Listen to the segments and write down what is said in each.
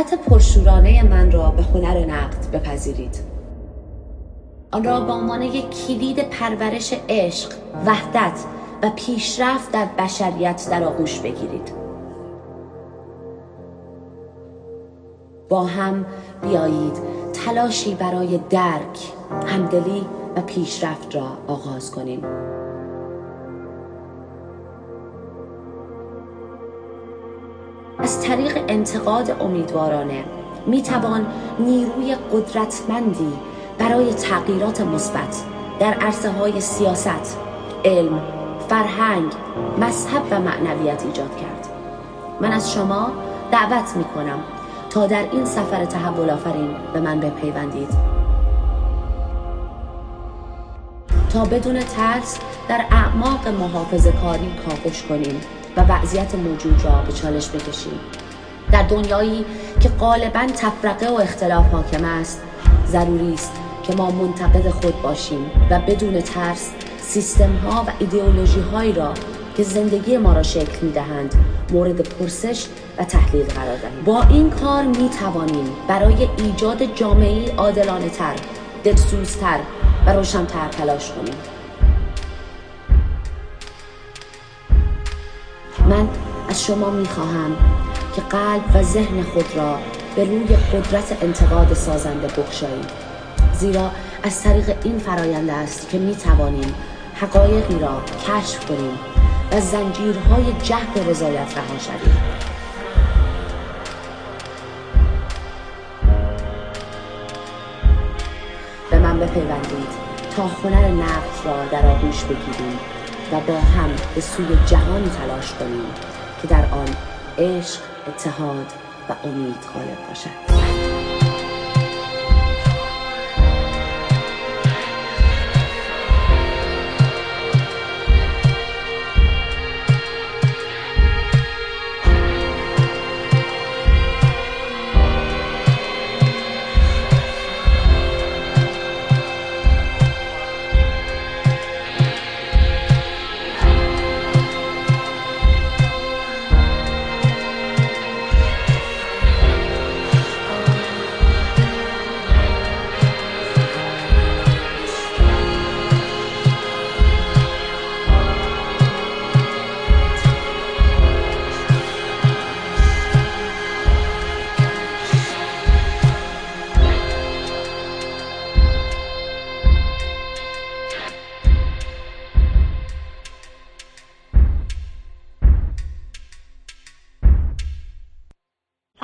دعوت پرشورانه من را به هنر نقد بپذیرید. آن را به عنوان یک کلید پرورش عشق وحدت و پیشرفت در بشریت در آغوش بگیرید. با هم بیایید تلاشی برای درک همدلی و پیشرفت را آغاز کنیم. از طریق انتقاد امیدوارانه می توان نیروی قدرتمندی برای تغییرات مثبت در عرصه های سیاست، علم، فرهنگ، مذهب و معنویت ایجاد کرد. من از شما دعوت می کنم تا در این سفر تحول آفرین به من بپیوندید. تا بدون ترس در اعماق محافظ کاری کاهش کنیم و وضعیت موجود را به چالش بکشیم. در دنیایی که غالبا تفرقه و اختلاف حاکم است ضروری است که ما منتقد خود باشیم و بدون ترس سیستم ها و ایدئولوژی هایی را که زندگی ما را شکل می دهند مورد پرسش و تحلیل قرار دهیم. با این کار می توانیم برای ایجاد جامعه عادلانه تر دلسوزتر و روشنتر تلاش کنیم. من از شما می خواهم که قلب و ذهن خود را به روی قدرت انتقاد سازنده بخشایید زیرا از طریق این فرایند است که می توانیم حقایقی را کشف کنیم و زنجیرهای جهد رضایت رها شویم. به من بپیوندید تا هنر نقد را در آغوش بگیریم. و با هم به سوی جهانی تلاش کنیم که در آن عشق، اتحاد و امید غالب باشد.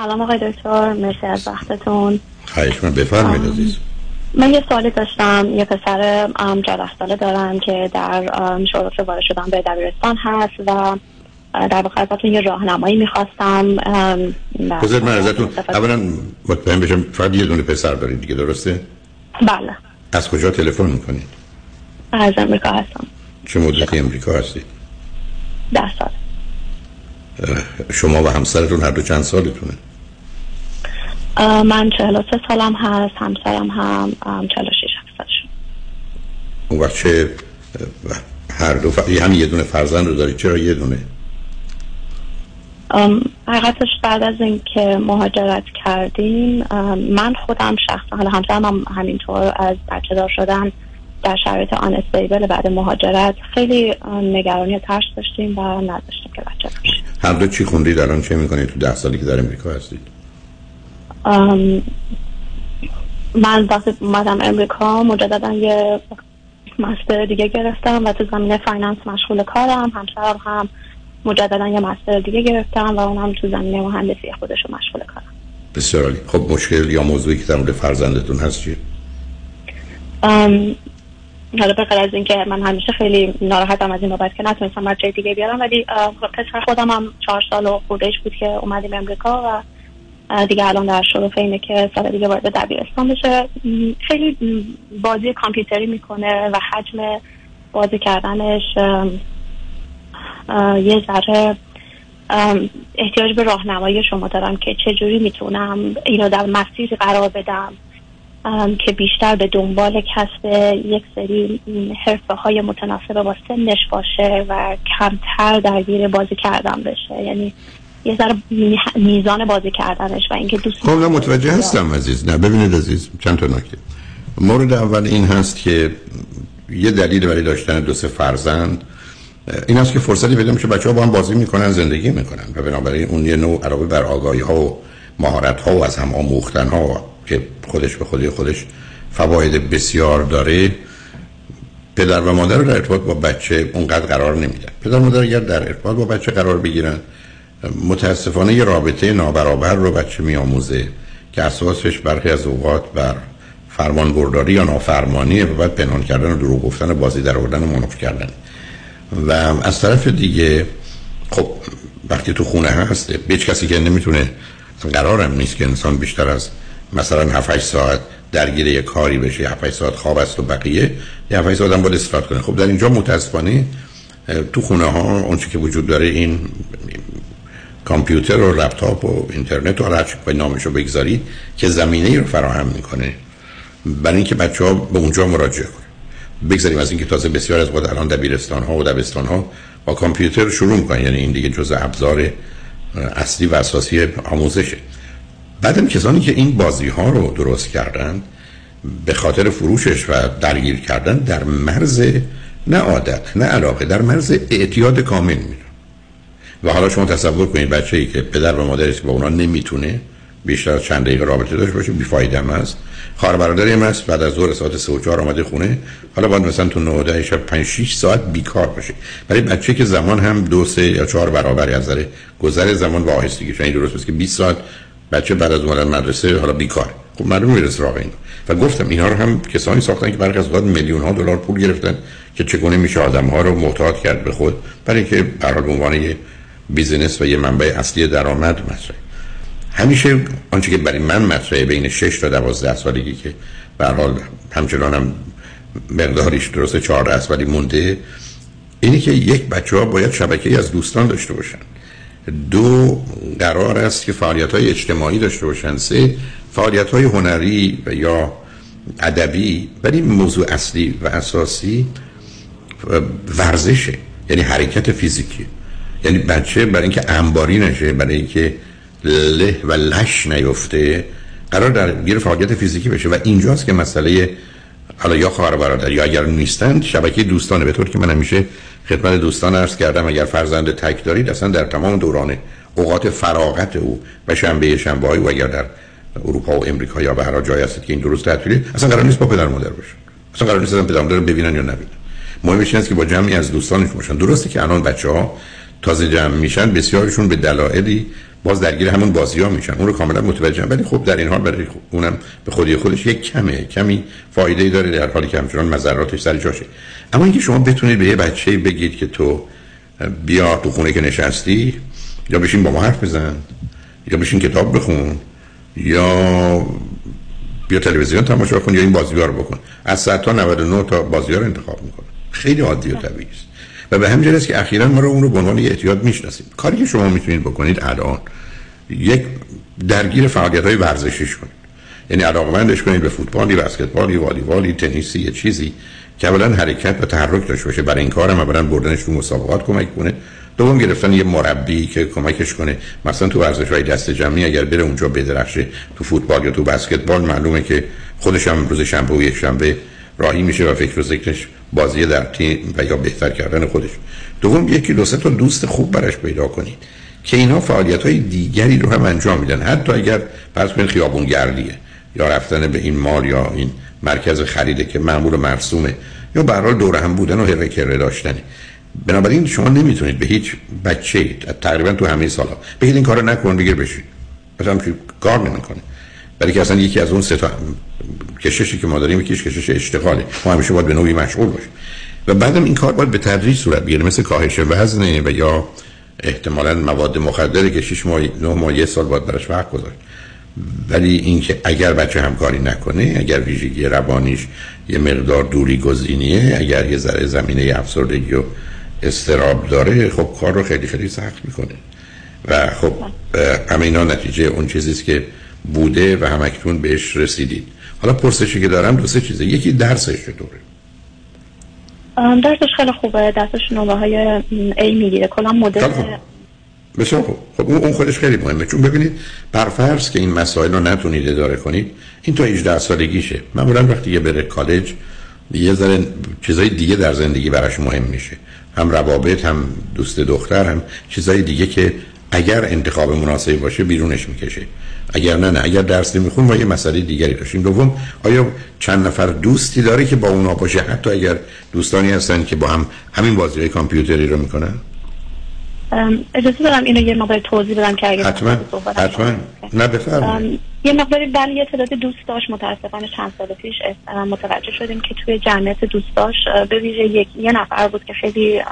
سلام آقای دکتر مرسی از وقتتون. خواهش من بفرمایید عزیز. من یه سوالی داشتم. یه پسر چهارده ساله دارم که در شروع وارد شدن به دبیرستان هست و در واقع ازتون یه راهنمایی می‌خواستم. بذار من ازتون اولا مطمئن بشم فقط یه دونه پسر دارید دیگه درسته؟ بله. از کجا تلفن می‌کنید؟ از امریکا هستم. چه مدتی امریکا هستید؟ ده سال. شما و همسرتون هر دو چند سالتونه؟ من 43 سالم هست همسرم هم 46 هستشون اون وقت چه هر دو ف... همین یه دونه فرزند رو دارید چرا یه دونه؟ حقیقتش بعد از اینکه مهاجرت کردیم من خودم شخصا حالا همسرم هم همینطور از بچه دار شدن در شرایط unstable بعد مهاجرت خیلی نگرانی ترس داشتیم و نداشتیم که بچه داشتیم هر دو چی خوندید الان چه می‌کنید؟ تو ده سالی که در امریکا هستید. من وقتی اومدم امریکا مجددا یه master دیگه گرفتم و تو زمینه finance مشغول کارم. همسرم هم مجددا یه master دیگه گرفتم و اونم تو زمینه مهندسی خودش رو مشغول کارم. بسیار عالی. خب مشکل یا موضوعی که در مورد فرزندتون هست چیه؟ حالا به از اینکه من همیشه خیلی ناراحتم از این بابت که نتونستم بچه دیگه بیارم ولی پسر خودم هم چهار سال و خوردهش بود که اومدیم امریکا و دیگه الان در شروع اینه که سال دیگه وارد دبیرستان بشه. خیلی بازی کامپیوتری می‌کنه و حجم بازی کردنش یه ذره احتیاج به راهنمایی شما دارم که چجوری می‌تونم اینو در مسیر قرار بدم که بیشتر به دنبال کسب یک سری حرفه های متناسب با سنش باشه و کمتر درگیر بازی کردن بشه. یعنی یه ذره میزان بازی کردنش و اینکه دوست خب نه متوجه هستم عزیز. نه ببینید عزیز چند تا نکته. مورد اول این هست که یه دلیل برای داشتن دو سه فرزند این است که فرصتی پیدا میشه بچه ها با هم بازی می‌کنن زندگی می‌کنن و بنابراین اون یه نوع علاوه بر آگاهی ها و مهارت ها و از هم آموختن ها که خودش به خودی خودش فواید بسیار داره پدر و مادر رو در ارتباط با بچه اونقدر قرار نمیدن. پدر و مادر اگر در ارتباط با بچه قرار بگیرن متاسفانه یه رابطه نابرابر رو بچه میآموزه که اساسش برخی از اوقات بر فرمان برداری یا نافرمانیه و بعد پنهان کردن و دروغ گفتن و بازی در آوردن و مناف کردن. و از طرف دیگه خب وقتی تو خونه هست به کسی که نمی‌تونه قرارم نیست که انسان بیشتر از مثلا 7 ساعت درگیر یه کاری بشه. 7 ساعت خواب است و بقیه. یه 7 ساعت هم باید استراحت کنه. خب در اینجا متاسفانه تو خونه ها اونچه که وجود داره این کامپیوتر و لپتاپ و اینترنت و هر چی نامشو بگذاری که زمینه ای رو فراهم می‌کنه. برای اینکه بچه ها به اونجا مراجعه کنه بگذاریم از اینکه تازه بسیار از وقت الان دبیرستان ها و دبستان ها با کامپیوتر شروع می‌کنن. یعنی این دیگه جزء ابزار اصلی و اساسی آموزشه. بعدم کسانی که این بازی ها رو درست کردن به خاطر فروشش و درگیر کردن در مرز نه عادت نه علاقه در مرز اعتیاد کامل میرن و حالا شما تصور کنید بچه ای که پدر و مادرش با اونا نمی‌تونه بیشتر از چند دقیقه رابطه داشته باشه بیفایده هم هست. خواهر برادری هم هست بعد از ظهر ساعت 3 و 4 آمده خونه. حالا باید مثلا تو 9 10 شب 5 6 ساعت بیکار باشه. برای بچه که زمان هم دو سه یا چهار برابر از نظر گذر زمان و آهستگی چون درست است که 20 ساعت بچه بعد از اومدن مدرسه حالا بیکار. خب معلوم می‌رسه راه این و گفتم اینا رو هم کسانی ساختن که برخی از اوقات میلیون ها دلار پول گرفتن که چگونه میشه آدم ها رو محتاط کرد به خود. برای که به عنوان بیزینس و یه منبع اصلی درآمد مطرحه. همیشه آنچه که برای من مطرحه بین 6 تا 12 سالگی که به حال همچنان هم مقداریش درسته 14 است ولی مونده اینی که یک بچه ها باید شبکه از دوستان داشته باشن. دو قرار است که فعالیت های اجتماعی داشته باشن. سه فعالیت های هنری و یا ادبی ولی موضوع اصلی و اساسی ورزشه یعنی حرکت فیزیکی. یعنی بچه برای اینکه انباری نشه برای اینکه له و لش نیفته قرار در گیر فعالیت فیزیکی بشه. و اینجاست که مسئله حالا یا خواهر برادر یا اگر نیستند شبکه دوستانه. به طور که من همیشه خدمت دوستان عرض کردم اگر فرزند تک دارید اصلا در تمام دوران اوقات فراغت او و شنبه شنبه های و اگر در اروپا و امریکا یا به هر جای هستید که این درست تعطیلی اصلا قرار نیست با پدر مادر باشه. اصلا قرار نیست پدر مادر ببینن یا نبینن. مهمش این است که با جمعی از دوستانش باشن. درسته که الان بچه ها تازه جمع میشن بسیارشون به دلایلی باز درگیر همون بازی ها میشن. اون رو کاملا متوجهم ولی خب در این حال برای اونم به خودی خودش یک کمه کمی فایده ای داره در حالی که همچنان مذراتش سر جاشه. اما اینکه شما بتونید به یه بچه بگید که تو بیا تو خونه که نشستی یا بشین با ما حرف بزن یا بشین کتاب بخون یا بیا تلویزیون تماشا کن یا این بازی رو بکن. از 100 تا 99 تا بازی رو انتخاب می‌کنه. خیلی عادی و طبیعی است. و به همین که اخیرا ما رو اون رو به عنوان اعتیاد می‌شناسیم. کاری که شما می‌تونید بکنید الان یک درگیر فعالیت های ورزشیش کنید. یعنی علاقمندش کنید به فوتبالی بسکتبالی والیبالی تنیسی یه چیزی که اولا حرکت و تحرک داشته باشه. برای این کارم اولا بردنش تو مسابقات کمک کنه. دوم گرفتن یه مربی که کمکش کنه. مثلا تو ورزش های دست جمعی اگر بره اونجا بدرخشه تو فوتبال یا تو بسکتبال معلومه که خودش هم روز شنبه و یک شنبه راهی میشه و فکر و ذکرش بازی در تیم و یا بهتر کردن خودش. دوم یکی دو سه تا دوست خوب براش پیدا کنید که اینا فعالیت های دیگری رو هم انجام میدن. حتی اگر فرض کنید خیابون گردیه یا رفتن به این مال یا این مرکز خریده که معمول و مرسومه یا به دور هم بودن و هره داشتنه. بنابراین شما نمی‌تونید به هیچ بچه تقریبا تو همه سالا به این کارو نکن دیگه بشید مثلا کار نمی‌کنه. برای که اصلا یکی از اون سه کششی که ما داریم یکیش کشش اشتغاله. ما همیشه باید به نوعی مشغول باشیم. و بعدم این کار باید به تدریج صورت بگیره مثل کاهش وزنه و یا احتمالا مواد مخدره که 6 ماه 9 ماه یه سال باید براش وقت گذاشت. ولی اینکه اگر بچه همکاری نکنه اگر ویژگی روانیش یه مقدار دوری گزینیه اگر یه ذره زمینه افسردگی و استراب داره خب کار رو خیلی خیلی سخت می‌کنه. و خب همه اینا نتیجه اون چیزیست که بوده و همکنون بهش رسیدید حالا پرسشی که دارم دو سه چیزه. یکی درسش چطوره؟ درسش خیلی خوبه. درسش نوبه های ای می‌گیره. کلا مدل بسیار خوب. خب اون خودش خیلی مهمه. چون ببینید برفرض که این مسائل رو نتونید اداره کنید این تا 18 سالگیشه. معمولا وقتی یه بره کالج یه ذره چیزای دیگه در زندگی براش مهم میشه. هم روابط هم دوست دختر هم چیزای دیگه که اگر انتخاب مناسبی باشه بیرونش می‌کشه. اگر نه نه. اگر درس نمیخون ما یه مسئله دیگری داشتیم. دوم آیا چند نفر دوستی داره که با اونا باشه؟ حتی اگر دوستانی هستن که با هم همین بازی کامپیوتری رو می‌کنن؟ اجازه دارم اینو یه مقدار توضیح بدم که اگه حتما. حتما. نه بفرمایید. یه مقداری بله یه تعداد دوست داشت. متاسفانه چند سال پیش متوجه شدیم که توی جمعیت دوست داشت به ویژه یک یه نفر بود که خیلی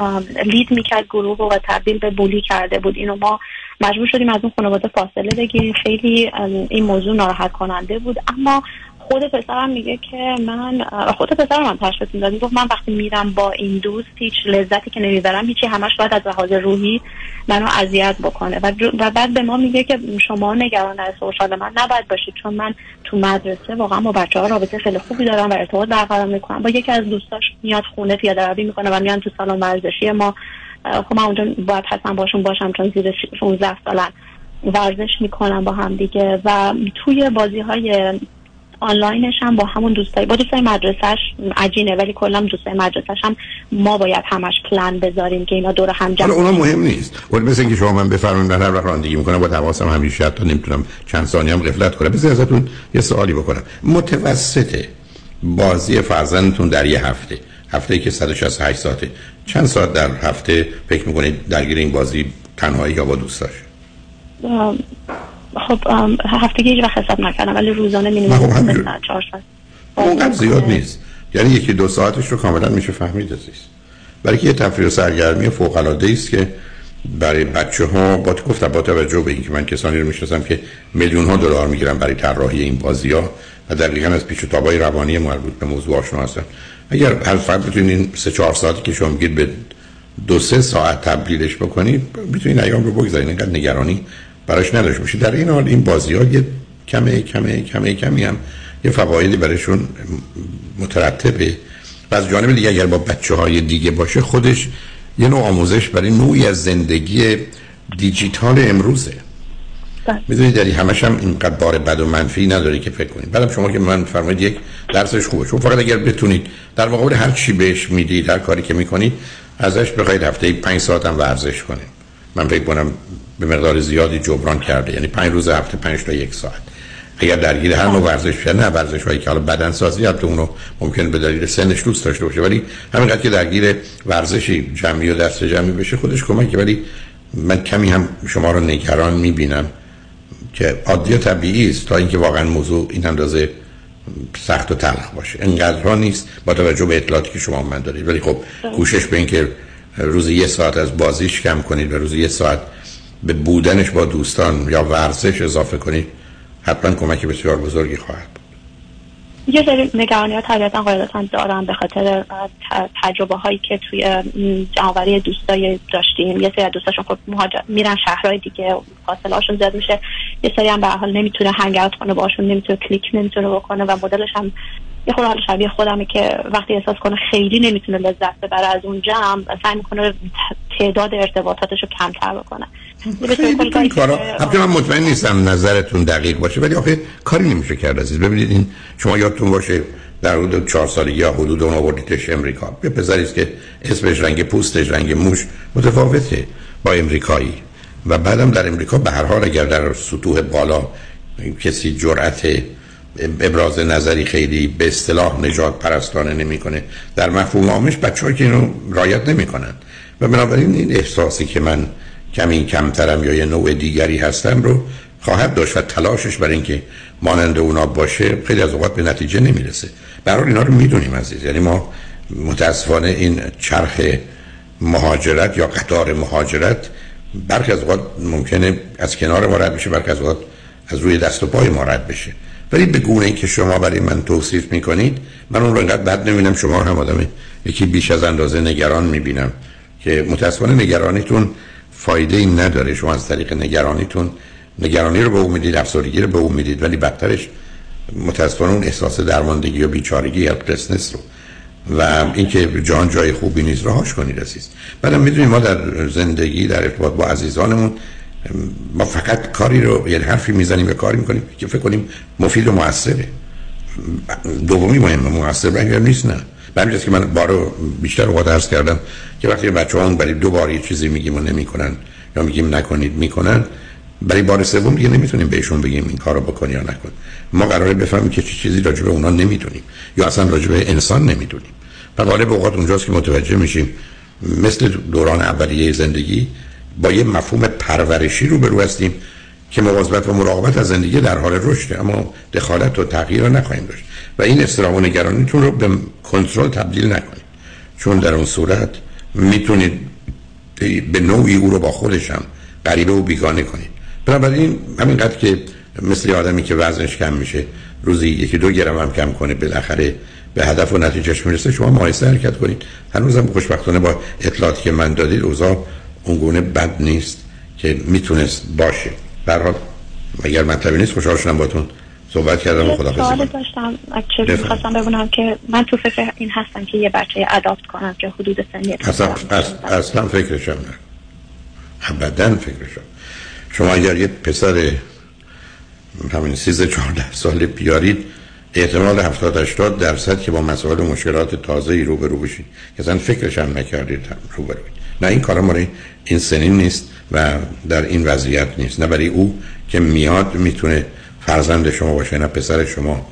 لید می‌کرد گروه و تبدیل به بولی کرده بود. اینو ما مجبور شدیم از اون خانواده فاصله بگیریم. خیلی این موضوع ناراحت کننده بود. اما خود پسرم میگه که من خود پسرم من تشخیص می‌داد. گفت من وقتی میرم با این دوست هیچ لذتی که نمی‌برم هیچی همش باید از لحاظ روحی منو اذیت بکنه. و, و بعد به ما میگه که شما نگران از سوشال من نباید باشید چون من تو مدرسه واقعا با بچه ها رابطه خیلی خوبی دارم و ارتباط برقرار می‌کنم. با یکی از دوستاش میاد خونه پیاده روی می‌کنه و میان تو سالن ورزشی ما. خب من اونجا باید حتما باشون باشم چون زیر 16 سالن ورزش می‌کنم با هم دیگه. و توی بازی های آنلاینش هم با همون دوستای با دوستای مدرسهش عجینه ولی کلا دوستای مدرسهش هم ما باید همش پلان بذاریم که اینا دور هم جمع اونا مهم نیست. ولی مثل اینکه شما من بفرمایید هر وقت رانندگی می‌کنم با حواسم همیشه حتی نمی‌تونم چند ثانیه هم غفلت کنم. بذار ازتون یه سوالی بکنم. متوسط بازی فرزندتون در یه هفته هفته که 168 ساعته چند ساعت در هفته فکر می‌کنید درگیر این بازی تنهایی یا با دوستاش؟ خب هفتگی هیچ وقت حساب نکردم ولی روزانه مینیمم خب چهار ساعت. اونقدر زیاد نیست. یعنی یکی دو ساعتش رو کاملا میشه فهمید عزیز. برای که یه تفریح و سرگرمی فوق العاده است که برای بچه ها با گفتم با توجه به اینکه من کسانی رو می‌شناسم که میلیون ها دلار می‌گیرن برای طراحی این بازی ها و دقیقا از پیش و تابای روانی مربوط به موضوع آشنا هستن اگر هر فرد بتونین سه چهار ساعتی که شما میگید به دو سه ساعت تبدیلش بکنید می‌تونید ایام رو بگذارید. اینقدر نگرانی براش نداشت باشه. در این حال این بازی ها یه کمه کمه کمه کمی هم یه فوایدی برایشون مترتبه و از جانب دیگه اگر با بچه های دیگه باشه خودش یه نوع آموزش برای نوعی از زندگی دیجیتال امروزه. بله. می‌دونید داری همش هم اینقدر بار بد و منفی نداره که فکر کنید بعدم شما که من فرمایید یک درسش خوبه. شما فقط اگر بتونید در مقابل هر چی بهش می‌دید هر کاری که می‌کنید ازش بخواید هفته 5 ساعت هم ورزش کنید. من فکر کنم به مقدار زیادی جبران کرده. یعنی پنج روز هفته پنج تا یک ساعت. اگر درگیر هر نوع ورزش بشه نه ورزش هایی که حالا بدن سازی البته اونو ممکن به دلیل سنش دوست داشته باشه. ولی همینقدر که درگیر ورزشی جمعی و دست جمعی بشه خودش کمکه. ولی من کمی هم شما رو نگران می‌بینم که عادی و طبیعی است تا اینکه واقعا موضوع این اندازه سخت و تلخ باشه. انقدر نیست با توجه به اطلاعاتی که شما من دارید. ولی خب کوشش به اینکه روز یه ساعت از بازیش کم کنید و روز یه ساعت به بودنش با دوستان یا ورزش اضافه کنید حتما کمک بسیار بزرگی خواهد بود. یه سری نگرانی ها طبیعتا قاعدتا دارم به خاطر تجربه هایی که توی جمعوری دوستای داشتیم. یه سری دوستاشون خب مهاجر میرن شهرهای دیگه فاصله هاشون زیاد میشه. یه سری هم به حال نمی‌تونه هنگ کنه باشون نمی‌تونه کلیک نمی‌تونه بکنه و مدلش هم یه خود حال شبیه خودمه که وقتی احساس کنه خیلی نمی‌تونه لذت ببره از اون جمع سعی می‌کنه تعداد ارتباطاتش رو کمتر بکنه. این کارا من مطمئن نیستم نظرتون دقیق باشه ولی آخه کاری نمیشه کرد عزیز. ببینید این شما یادتون باشه در حدود چهار سالگی یا حدود اون آوردیدش امریکا. به پسری که اسمش رنگ پوستش رنگ موش متفاوته با امریکایی. و بعدم در امریکا به هر حال اگر در سطوح بالا کسی جرأت ابراز نظری خیلی به اصطلاح نجات پرستانه نمی‌کنه در مفهوم عامش بچه‌ها که اینو رایت نمی‌کنن. و بنابراین این احساسی که من کمی کمترم یا یه نوع دیگری هستم رو خواهد داشت و تلاشش برای اینکه مانند اونا باشه خیلی از اوقات به نتیجه نمی‌رسه. برای اینا رو می‌دونیم عزیز. یعنی ما متاسفانه این چرخ مهاجرت یا قطار مهاجرت برخی از اوقات ممکنه از کنار ما رد بشه برخی از اوقات از روی دست و پای ما رد بشه. ولی به گونه که شما برای من توصیف می‌کنید من اون رو انقدر بد نمی‌بینم. شما هم آدم یکی بیش از اندازه نگران می‌بینم. که متاسفانه نگرانیتون فایده این نداره. شما از طریق نگرانیتون نگرانی رو به اون می‌دید افسردگی رو به اون می‌دید ولی بدترش متاسفانه اون احساس درماندگی و بیچارگی هلپلسنس رو. و اینکه جان جای خوبی نیست راهاش کنید عزیز. بعدم می‌دونید ما در زندگی در ارتباط با عزیزانمون ما فقط کاری رو یعنی حرفی می‌زنیم یا کاری می‌کنیم که فکر کنیم مفید و موثره دومی مهمه موثر نیست نه. برای که من بارو بیشتر وقت عرض کردم که وقتی بچه ها برای دو بار یه چیزی میگیم و نمی‌کنن یا میگیم نکنید می‌کنن برای بار سوم دیگه نمی‌تونیم بهشون بگیم این کارو بکن یا نکن. ما قراره بفهمیم که چه چیزی راجع به اونا نمی‌دونیم یا اصلا راجع به انسان نمی‌دونیم. و غالب اوقات اونجاست که متوجه میشیم مثل دوران اولیه زندگی با یه مفهوم پرورشی رو برو هستیم که مواظبت و مراقبت از زندگی در حال رشده اما دخالت و تغییر رو نخواهیم داشت. و این استرام و نگرانیتون رو به کنترل تبدیل نکنید. چون در اون صورت می‌تونید به نوعی او رو با خودشم غریبه و بیگانه کنید. بنابراین همینقدر که مثل آدمی که وزنش کم میشه روزی یکی دو گرم هم کم کنه بالاخره به هدف و نتیجهش می‌رسه شما مایسته حرکت کنید. هنوزم خوشبختانه با اطلاعاتی که من دادید اوضاع اونگونه بد نیست که می‌تونست باشه. برحال اگر مطلبی نیست خوشحال شدم باتون صحبت کردم و خدا سوال داشتم خواستم ببینم که من تو فکر این هستم که یه بچه اداپت کنم که حدود سنی اصلا, اصلا فکرشم نه. ابدا فکرشم. شما اگر یه پسر همین 13 14 سال بیارید احتمال 70 80 درصد که با مسائل و مشکلات تازه ای رو برو بشید. که اصلا فکرش هم نکردید رو برو نه این کارا ماره این سنین نیست و در این وضعیت نیست. نه برای او که میاد می‌تونه فرزند شما باشه نه پسر شما.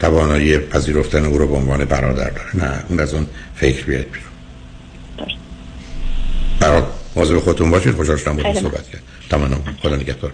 توانایی پذیرفتن او رو به عنوان برادر داره. نه اون از اون فکر بیاد بیرون. برای مواظب خودتون باشید. خوشحال شدم با صحبت کرد تمام خدا نگهدار.